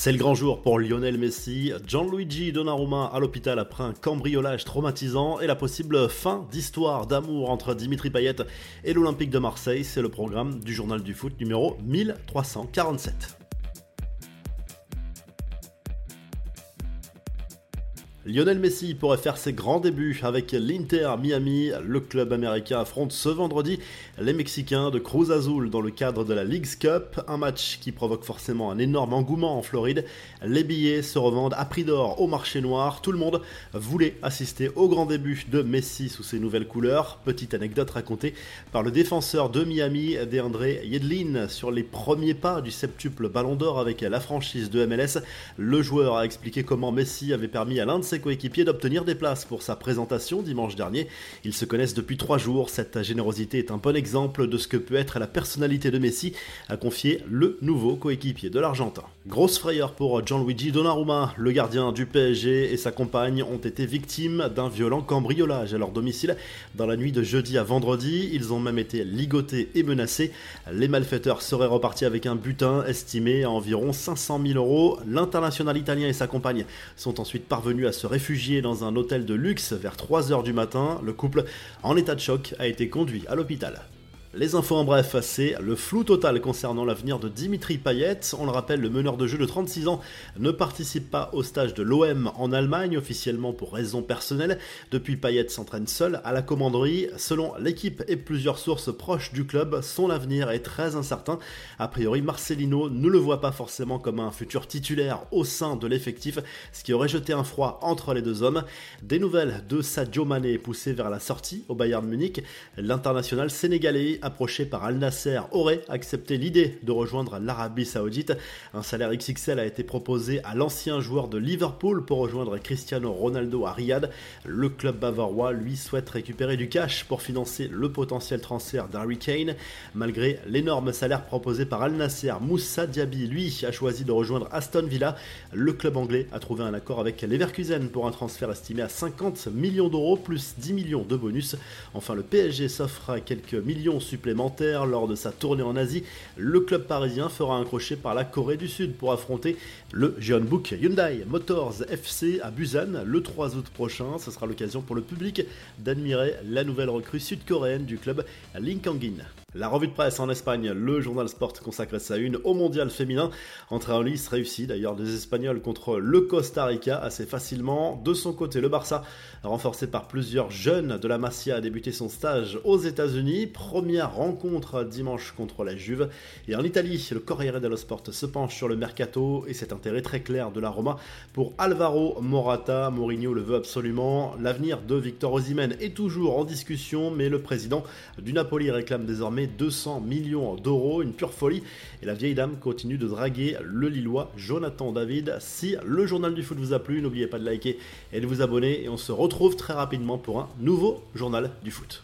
C'est le grand jour pour Lionel Messi, Gianluigi Donnarumma à l'hôpital après un cambriolage traumatisant et la possible fin d'histoire d'amour entre Dimitri Payet et l'Olympique de Marseille. C'est le programme du journal du foot numéro 1347. Lionel Messi pourrait faire ses grands débuts avec l'Inter Miami. Le club américain affronte ce vendredi les Mexicains de Cruz Azul dans le cadre de la League's Cup, un match qui provoque forcément un énorme engouement en Floride. Les billets se revendent à prix d'or au marché noir. Tout le monde voulait assister au grand début de Messi sous ses nouvelles couleurs. Petite anecdote racontée par le défenseur de Miami, DeAndre Yedlin, sur les premiers pas du septuple Ballon d'Or avec la franchise de MLS. Le joueur a expliqué comment Messi avait permis à l'un de ses coéquipiers d'obtenir des places pour sa présentation dimanche dernier. Ils se connaissent depuis trois jours. Cette générosité est un bon exemple de ce que peut être la personnalité de Messi, a confié le nouveau coéquipier de l'Argentin. Grosse frayeur pour Gianluigi Donnarumma. Le gardien du PSG et sa compagne ont été victimes d'un violent cambriolage à leur domicile dans la nuit de jeudi à vendredi. Ils ont même été ligotés et menacés. Les malfaiteurs seraient repartis avec un butin estimé à environ 500 000 euros. L'international italien et sa compagne sont ensuite parvenus à se réfugié dans un hôtel de luxe vers 3h du matin. Le couple, en état de choc, a été conduit à l'hôpital. Les infos en bref, c'est le flou total concernant l'avenir de Dimitri Payet. On le rappelle, le meneur de jeu de 36 ans ne participe pas au stage de l'OM en Allemagne, officiellement pour raisons personnelles. Depuis, Payet s'entraîne seul à la commanderie. Selon l'équipe et plusieurs sources proches du club, son avenir est très incertain. A priori, Marcelino ne le voit pas forcément comme un futur titulaire au sein de l'effectif, ce qui aurait jeté un froid entre les deux hommes. Des nouvelles de Sadio Mané poussé vers la sortie au Bayern Munich. L'international sénégalais approché par Al Nasser, aurait accepté l'idée de rejoindre l'Arabie Saoudite. Un salaire XXL a été proposé à l'ancien joueur de Liverpool pour rejoindre Cristiano Ronaldo à Riyad. Le club bavarois, lui, souhaite récupérer du cash pour financer le potentiel transfert d'Harry Kane. Malgré l'énorme salaire proposé par Al Nasser, Moussa Diaby, lui, a choisi de rejoindre Aston Villa. Le club anglais a trouvé un accord avec Leverkusen pour un transfert estimé à 50 millions d'euros plus 10 millions de bonus. Enfin, le PSG s'offre quelques millions supplémentaire lors de sa tournée en Asie, le club parisien fera un crochet par la Corée du Sud pour affronter le Jeonbuk Hyundai Motors FC à Busan le 3 août prochain. Ce sera l'occasion pour le public d'admirer la nouvelle recrue sud-coréenne du club Linkangin. La revue de presse en Espagne, le journal Sport consacre sa une au mondial féminin. Entrée en lice réussie d'ailleurs des Espagnols contre le Costa Rica assez facilement. De son côté, le Barça, renforcé par plusieurs jeunes de la Masia, a débuté son stage aux États-Unis. Première rencontre dimanche contre la Juve. Et en Italie, le Corriere dello Sport se penche sur le mercato et cet intérêt très clair de la Roma pour Alvaro Morata. Mourinho le veut absolument. L'avenir de Victor Osimhen est toujours en discussion, mais le président du Napoli réclame désormais 200 millions d'euros, une pure folie. Et la vieille dame continue de draguer le Lillois Jonathan David. Si le journal du foot vous a plu, n'oubliez pas de liker et de vous abonner. Et on se retrouve très rapidement pour un nouveau journal du foot.